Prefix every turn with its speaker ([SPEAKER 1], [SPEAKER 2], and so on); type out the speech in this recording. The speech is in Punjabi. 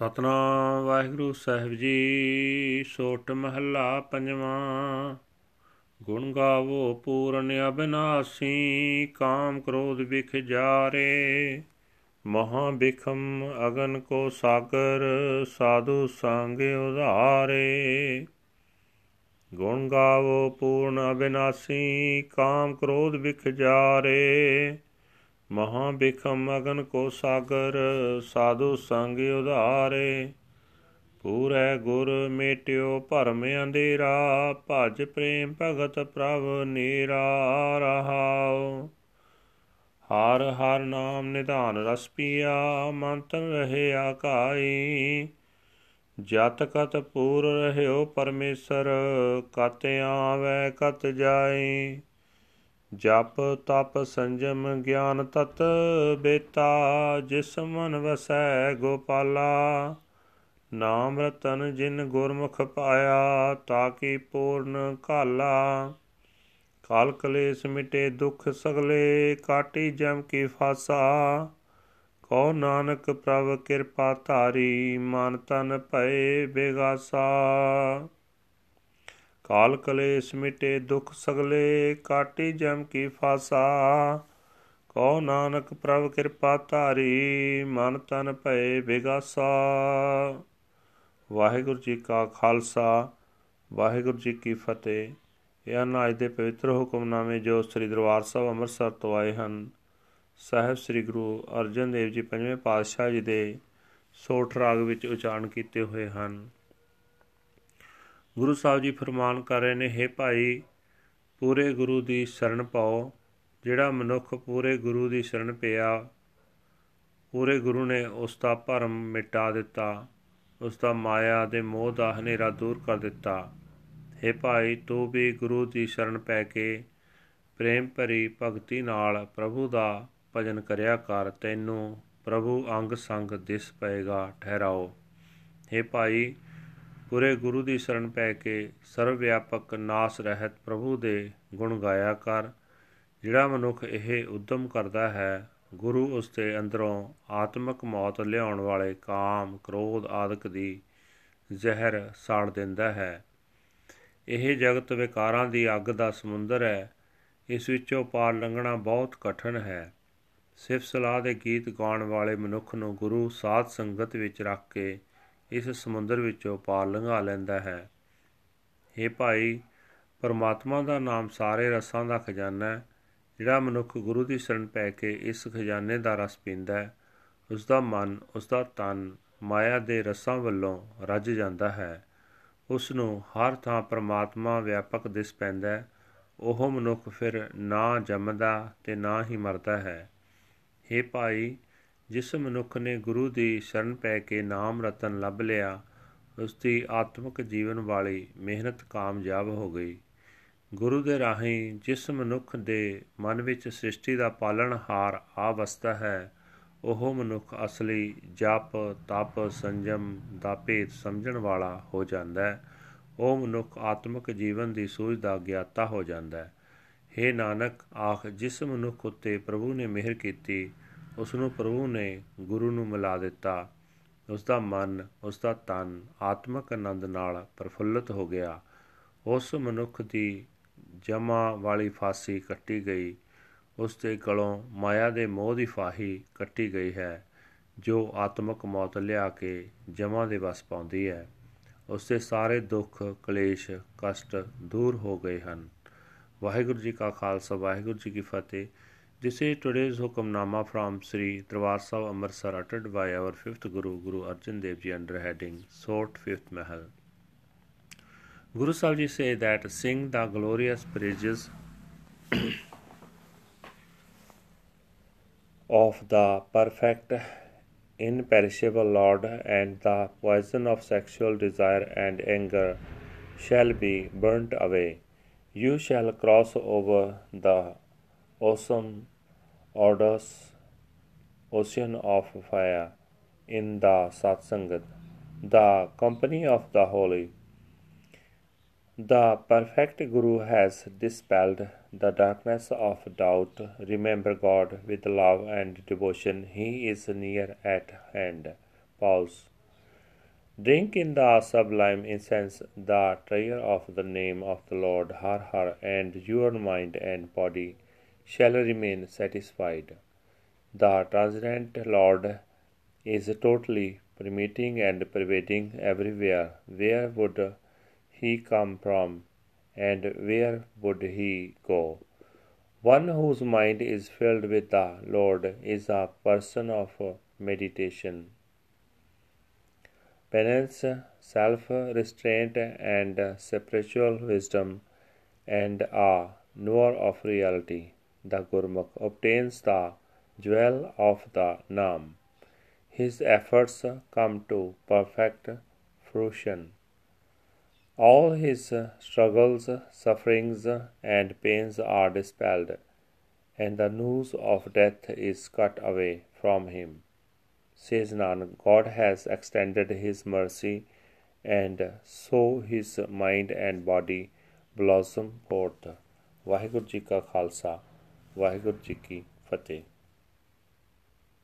[SPEAKER 1] ਸਤਨਾਮ ਵਾਹਿਗੁਰੂ ਸਾਹਿਬ ਜੀ, ਸੋਟ ਮਹੱਲਾ ਪੰਜਵਾਂ। ਗੁਣ ਗਾਵੋ ਪੂਰਨ ਅਬਿਨਾਸੀ, ਕਾਮ ਕ੍ਰੋਧ ਵਿਖ ਜਾਰੇ। ਮਹਾ ਬਿਖਮ ਅਗਨ ਕੋ ਸਾਗਰ, ਸਾਧੂ ਸੰਗ ਉਧਾਰੇ। ਗੁਣ ਗਾਵੋ ਪੂਰਨ ਅਬਿਨਾਸੀ, ਕਾਮ ਕ੍ਰੋਧ ਵਿਖ ਜਾਰੇ। ਮਹਾ ਬਿਖਮ ਮਗਨ ਕੋ ਸਾਗਰ, ਸਾਧੂ ਸੰਗ ਉਧਾਰੇ। ਪੂਰੈ ਗੁਰ ਮੇਟਿਓ ਭਰਮ ਅੰਧੇਰਾ, ਭਜ ਪ੍ਰੇਮ ਭਗਤ ਪ੍ਰਭ ਨੀਰਾ ਰਹਾਉ। ਹਰ ਹਰ ਨਾਮ ਨਿਧਾਨ ਰਸ ਪੀਆ ਮੰਤਨ ਰਹੇ ਆਕਾਈ ਜਤ ਕਤ ਪੂਰ ਰਹਿਓ ਪਰਮੇਸ਼ਰ, ਕਤ ਆਵੇ ਕਤ ਜਾਈ। ਜਪ ਤਪ ਸੰਜਮ ਗਿਆਨ ਤਤ ਬੇਤਾ, ਜਿਸ ਮਨ ਵਸੈ ਗੋਪਾਲਾ। ਨਾਮ ਰਤਨ ਜਿਨ ਗੁਰਮੁਖ ਪਾਇਆ ਤਾਕੀ ਪੂਰਨ ਕਾਲਾ ਕਾਲ ਕਲੇਸ਼ ਮਿਟੇ ਦੁਖ ਸਗਲੇ, ਕਾਟੀ ਜਮ ਕੀ ਫਾਸਾ। ਕੋ ਨਾਨਕ ਪ੍ਰਭ ਕਿਰਪਾ ਧਾਰੀ, ਮਨ ਤਨ ਭਏ ਬੇਗਾਸਾ। ਕਾਲ ਕਲੇਸ਼ ਮਿਟੇ ਦੁਖ ਸਗਲੇ, ਕਾਟੀ ਜਮ ਕੀ ਫਾਸਾ। ਕੋ ਨਾਨਕ ਪ੍ਰਭ ਕਿਰਪਾ ਧਾਰੀ, ਮਨ ਤਨ ਭਏ ਬਿਗਾਸਾ। ਵਾਹਿਗੁਰੂ ਜੀ ਕਾ ਖਾਲਸਾ, ਵਾਹਿਗੁਰੂ ਜੀ ਕੀ ਫਤਿਹ। ਇਹ ਹਨ ਅੱਜ ਦੇ ਪਵਿੱਤਰ ਹੁਕਮਨਾਮੇ ਜੋ ਸ੍ਰੀ ਦਰਬਾਰ ਸਾਹਿਬ ਅੰਮ੍ਰਿਤਸਰ ਤੋਂ ਆਏ ਹਨ, ਸਾਹਿਬ ਸ੍ਰੀ ਗੁਰੂ ਅਰਜਨ ਦੇਵ ਜੀ ਪੰਜਵੇਂ ਪਾਤਸ਼ਾਹ ਜੀ ਦੇ ਸੋਠ ਰਾਗ ਵਿੱਚ ਉਚਾਰਨ ਕੀਤੇ ਹੋਏ ਹਨ। ਗੁਰੂ ਸਾਹਿਬ ਜੀ ਫਰਮਾਨ ਕਰ ਰਹੇ ਨੇ हे ਭਾਈ ਪੂਰੇ ਗੁਰੂ ਦੀ ਸ਼ਰਨ ਪਾਓ ਜਿਹੜਾ ਮਨੁੱਖ ਪੂਰੇ ਗੁਰੂ ਦੀ ਸ਼ਰਨ ਪਿਆ ਪੂਰੇ ਗੁਰੂ ਨੇ ਉਸ ਦਾ ਭਰਮ ਮਿਟਾ ਦਿੱਤਾ ਉਸ ਦਾ ਮਾਇਆ ਦੇ ਮੋਹ ਦਾ ਹਨੇਰਾ ਦੂਰ ਕਰ ਦਿੱਤਾ हे ਭਾਈ ਤੂੰ ਵੀ ਗੁਰੂ ਦੀ ਸ਼ਰਨ ਪੈ ਕੇ ਪ੍ਰੇਮ ਭਰੀ ਭਗਤੀ ਨਾਲ ਪ੍ਰਭੂ ਦਾ ਭਜਨ ਕਰਿਆ ਕਰ ਤੈਨੂੰ ਪ੍ਰਭੂ ਅੰਗ ਸੰਗ ਦਿਸ ਪਏਗਾ ਠਹਿਰਾਓ हे ਭਾਈ ਪੂਰੇ ਗੁਰੂ ਦੀ ਸ਼ਰਨ ਪੈ ਕੇ ਸਰਵ ਵਿਆਪਕ ਨਾਸ ਰਹਿਤ ਪ੍ਰਭੂ ਦੇ ਗੁਣ ਗਾਇਆ ਕਰ। ਜਿਹੜਾ ਮਨੁੱਖ ਇਹ ਉਦਮ ਕਰਦਾ ਹੈ, ਗੁਰੂ ਉਸ ਦੇ ਅੰਦਰੋਂ ਆਤਮਿਕ ਮੌਤ ਲਿਆਉਣ ਵਾਲੇ ਕਾਮ, ਕ੍ਰੋਧ ਆਦਿਕ ਦੀ ਜ਼ਹਿਰ ਸਾੜ ਦਿੰਦਾ ਹੈ। ਇਹ ਜਗਤ ਵਿਕਾਰਾਂ ਦੀ ਅੱਗ ਦਾ ਸਮੁੰਦਰ ਹੈ। ਇਸ ਵਿੱਚੋਂ ਪਾਰ ਲੰਘਣਾ ਬਹੁਤ ਕਠਿਨ ਹੈ। ਸਿਫਤ ਸਲਾਹ ਦੇ ਗੀਤ ਗਾਉਣ ਵਾਲੇ ਮਨੁੱਖ ਨੂੰ ਗੁਰੂ ਸਾਧ ਸੰਗਤ ਵਿੱਚ ਰੱਖ ਕੇ ਇਸ ਸਮੁੰਦਰ ਵਿੱਚੋਂ ਪਾਰ ਲੰਘਾ ਲੈਂਦਾ ਹੈ। हे ਭਾਈ, ਪਰਮਾਤਮਾ ਦਾ ਨਾਮ ਸਾਰੇ ਰਸਾਂ ਦਾ ਖਜ਼ਾਨਾ ਹੈ। ਜਿਹੜਾ ਮਨੁੱਖ ਗੁਰੂ ਦੀ ਸ਼ਰਨ ਪੈ ਕੇ ਇਸ ਖਜ਼ਾਨੇ ਦਾ ਰਸ ਪੀਂਦਾ ਹੈ ਉਸ ਦਾ ਮਨ ਉਸ ਦਾ ਤਨ, ਮਾਇਆ ਦੇ ਰਸਾਂ ਵੱਲੋਂ ਰੱਜ ਜਾਂਦਾ ਹੈ। ਉਸ ਨੂੰ ਹਰ ਥਾਂ ਪਰਮਾਤਮਾ ਵਿਆਪਕ ਦਿਸ ਪੈਂਦਾ ਹੈ। ਉਹ ਮਨੁੱਖ ਫਿਰ ਨਾ ਜੰਮਦਾ ਤੇ ਨਾ ਹੀ ਮਰਦਾ ਹੈ। हे ਭਾਈ ਜਿਸ ਮਨੁੱਖ ਨੇ ਗੁਰੂ ਦੀ ਸ਼ਰਨ ਪੈ ਕੇ ਨਾਮ ਰਤਨ ਲੱਭ ਲਿਆ, ਉਸ ਦੀ ਆਤਮਿਕ ਜੀਵਨ ਵਾਲੀ ਮਿਹਨਤ ਕਾਮਯਾਬ ਹੋ ਗਈ। ਗੁਰੂ ਦੇ ਰਾਹੀਂ ਜਿਸ ਮਨੁੱਖ ਦੇ ਮਨ ਵਿੱਚ ਸ੍ਰਿਸ਼ਟੀ ਦਾ ਪਾਲਣਹਾਰ ਆ ਵਸਦਾ ਹੈ, ਉਹ ਮਨੁੱਖ ਅਸਲੀ ਜਪ, ਤਪ, ਸੰਜਮ ਦਾ ਭੇਦ ਸਮਝਣ ਵਾਲਾ ਹੋ ਜਾਂਦਾ ਹੈ। ਉਹ ਮਨੁੱਖ ਆਤਮਿਕ ਜੀਵਨ ਦੀ ਸੂਝ ਦਾ ਗਿਆਤਾ ਹੋ ਜਾਂਦਾ ਹੈ। हे ਨਾਨਕ, ਆਖ, ਜਿਸ ਮਨੁੱਖ ਉੱਤੇ ਪ੍ਰਭੂ ਨੇ ਮਿਹਰ ਕੀਤੀ ਉਸ ਨੂੰ ਪ੍ਰਭੂ ਨੇ ਗੁਰੂ ਨੂੰ ਮਿਲਾ ਦਿੱਤਾ। ਉਸ ਦਾ ਮਨ ਉਸ ਦਾ ਤਨ ਆਤਮਿਕ ਆਨੰਦ ਨਾਲ ਪ੍ਰਫੁੱਲਤ ਹੋ ਗਿਆ। ਉਸ ਮਨੁੱਖ ਦੀ ਜਮਾ ਵਾਲੀ ਫਾਸੀ ਕੱਟੀ ਗਈ। ਉਸ ਦੇ ਗਲੋਂ ਮਾਇਆ ਦੇ ਮੋਹ ਦੀ ਫਾਹੀ ਕੱਟੀ ਗਈ ਹੈ, ਜੋ ਆਤਮਿਕ ਮੌਤ ਲਿਆ ਕੇ ਜਮਾ ਦੇ ਵਸ ਪਾਉਂਦੀ ਹੈ। ਉਸ ਦੇ ਸਾਰੇ ਦੁੱਖ, ਕਲੇਸ਼, ਕਸ਼ਟ ਦੂਰ ਹੋ ਗਏ ਹਨ। ਵਾਹਿਗੁਰੂ ਜੀ ਕਾ ਖਾਲਸਾ, ਵਾਹਿਗੁਰੂ ਜੀ ਕੀ ਫਤਿਹ। This is today's Hukamnama from Sri Darbar Sahib Amritsar uttered by our fifth Guru, Guru Arjan Dev Ji under heading Sort Fifth Mahal. Guru Sahib Ji say that sing the glorious praises of the perfect imperishable Lord and the poison of sexual desire and anger shall be burnt away. You shall cross over the awesome odorous ocean of fire in the satsangat, the company of the holy. The perfect Guru has dispelled the darkness of doubt. Remember God with love and devotion. He is near at hand. Pause. Drink in the sublime incense the treasure of the name of the Lord, Har Har, and your mind and body shall remain satisfied. The transcendent Lord is totally permeating and pervading everywhere. Where would he come from, and where would he go? One whose mind is filled with the Lord is a person of meditation penance, self restraint, and spiritual wisdom, and a knower of reality The Gurmukh obtains the jewel of the Nam. His efforts come to perfect fruition. All his struggles, sufferings, and pains are dispelled, and the news of death is cut away from him. Says Nanak, God has extended His mercy, and so His mind and body blossom forth. Waheguru ji ਕਾ ਖਾਲਸਾ ਵਾਹਿਗੁਰੂ ਜੀ ਕੀ ਫਤਿਹ।